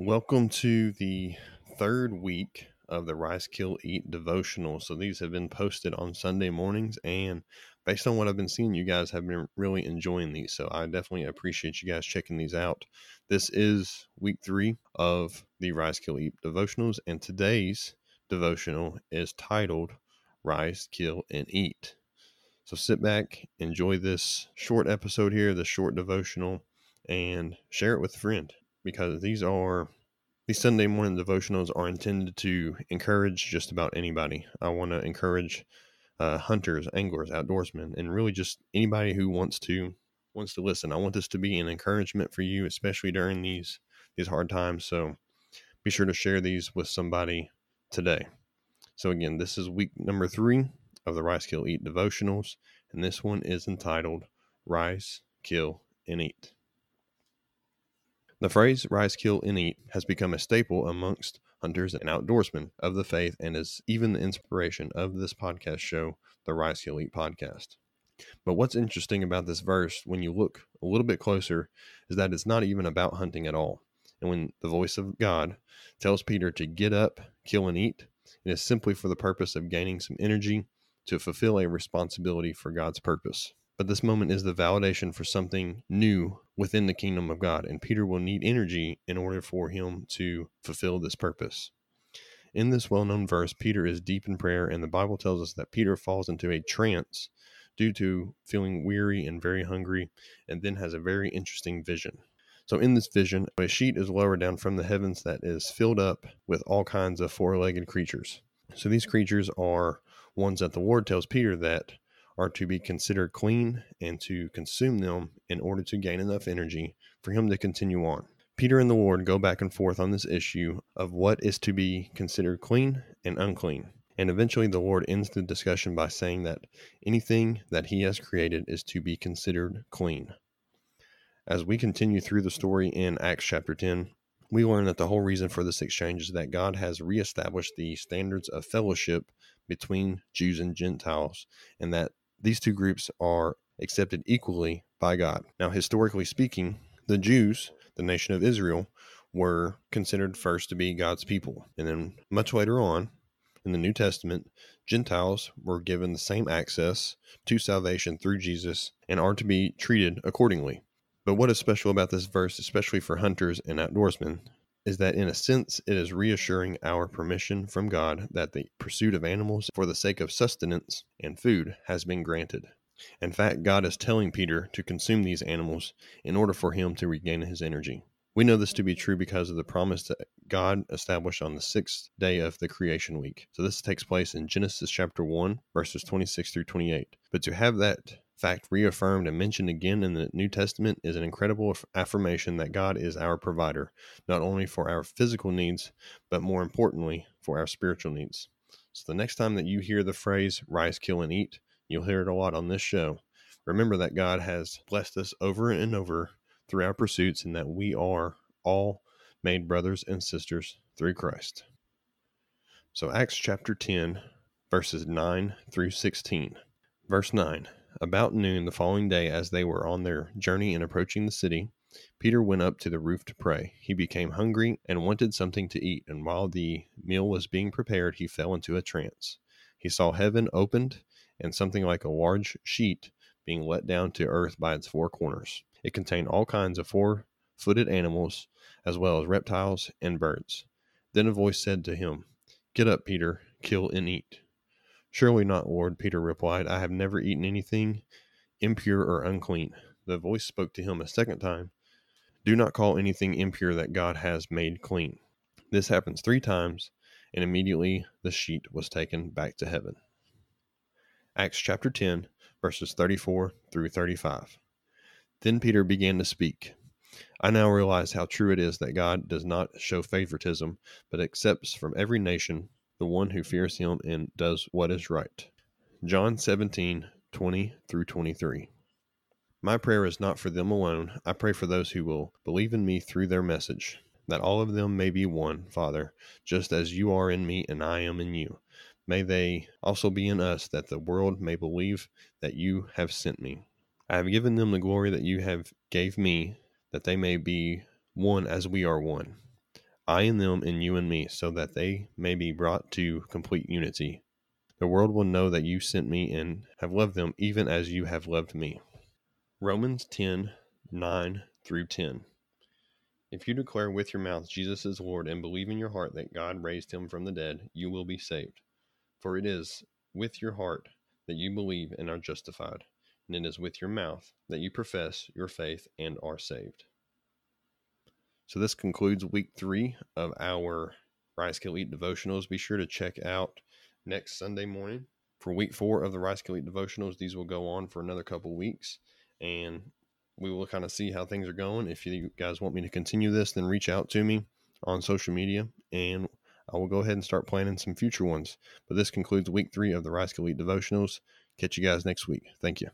Welcome to the third week of the Rise Kill Eat devotional. So these have been posted on Sunday mornings, and based on what I've been seeing, you guys have been really enjoying these. So I definitely appreciate you guys checking these out. This is week three of the Rise Kill Eat devotionals, and today's devotional is titled Rise, Kill, and Eat. So sit back, enjoy this short episode here, this short devotional, and share it with a friend because these are these Sunday morning devotionals are intended to encourage just about anybody. I want to encourage uh, hunters, anglers, outdoorsmen, and really just anybody who wants to wants to listen. I want this to be an encouragement for you, especially during these these hard times. So be sure to share these with somebody today. So again, this is week number three of the Rise, Kill, Eat devotionals, and this one is entitled Rise, Kill, and Eat. The phrase rise, kill, and eat has become a staple amongst hunters and outdoorsmen of the faith and is even the inspiration of this podcast show, the Rise, Kill, Eat podcast. But what's interesting about this verse, when you look a little bit closer, is that it's not even about hunting at all. And when the voice of God tells Peter to get up, kill, and eat, it is simply for the purpose of gaining some energy to fulfill a responsibility for God's purpose. But this moment is the validation for something new within the kingdom of God, and Peter will need energy in order for him to fulfill this purpose. In this well known verse, Peter is deep in prayer, and the Bible tells us that Peter falls into a trance due to feeling weary and very hungry, and then has a very interesting vision. So, in this vision, a sheet is lowered down from the heavens that is filled up with all kinds of four legged creatures. So, these creatures are ones that the Lord tells Peter that are to be considered clean and to consume them in order to gain enough energy for him to continue on. Peter and the Lord go back and forth on this issue of what is to be considered clean and unclean. And eventually, the Lord ends the discussion by saying that anything that He has created is to be considered clean. As we continue through the story in Acts chapter 10, we learn that the whole reason for this exchange is that God has reestablished the standards of fellowship between Jews and Gentiles, and that these two groups are accepted equally by God. Now, historically speaking, the Jews, the nation of Israel, were considered first to be God's people. And then much later on, in the New Testament, Gentiles were given the same access to salvation through Jesus and are to be treated accordingly. But what is special about this verse, especially for hunters and outdoorsmen, is that in a sense it is reassuring our permission from God that the pursuit of animals for the sake of sustenance and food has been granted. In fact, God is telling Peter to consume these animals in order for him to regain his energy. We know this to be true because of the promise that God established on the sixth day of the creation week. So this takes place in Genesis chapter 1, verses 26 through 28. But to have that fact reaffirmed and mentioned again in the New Testament is an incredible affirmation that God is our provider, not only for our physical needs, but more importantly, for our spiritual needs. So the next time that you hear the phrase rise, kill, and eat, you'll hear it a lot on this show. Remember that God has blessed us over and over through our pursuits and that we are all made brothers and sisters through Christ. So, Acts chapter 10, verses 9 through 16. Verse 9 about noon the following day, as they were on their journey and approaching the city, Peter went up to the roof to pray. He became hungry and wanted something to eat, and while the meal was being prepared, he fell into a trance. He saw heaven opened and something like a large sheet being let down to earth by its four corners. It contained all kinds of four footed animals, as well as reptiles and birds. Then a voice said to him, Get up, Peter, kill and eat. Surely not, Lord, Peter replied. I have never eaten anything impure or unclean. The voice spoke to him a second time Do not call anything impure that God has made clean. This happens three times, and immediately the sheet was taken back to heaven. Acts chapter 10, verses 34 through 35. Then Peter began to speak. I now realize how true it is that God does not show favoritism, but accepts from every nation the one who fears him and does what is right. John 17, 20 through 23. My prayer is not for them alone. I pray for those who will believe in me through their message, that all of them may be one, Father, just as you are in me and I am in you. May they also be in us, that the world may believe that you have sent me. I have given them the glory that you have gave me, that they may be one as we are one. I and them and you and me, so that they may be brought to complete unity. The world will know that you sent me and have loved them even as you have loved me. Romans 10 9 through 10. If you declare with your mouth Jesus is Lord and believe in your heart that God raised him from the dead, you will be saved. For it is with your heart that you believe and are justified, and it is with your mouth that you profess your faith and are saved. So, this concludes week three of our Rise Kill Eat devotionals. Be sure to check out next Sunday morning for week four of the Rise Kill Eat devotionals. These will go on for another couple weeks, and we will kind of see how things are going. If you guys want me to continue this, then reach out to me on social media, and I will go ahead and start planning some future ones. But this concludes week three of the Rise Kill Eat devotionals. Catch you guys next week. Thank you.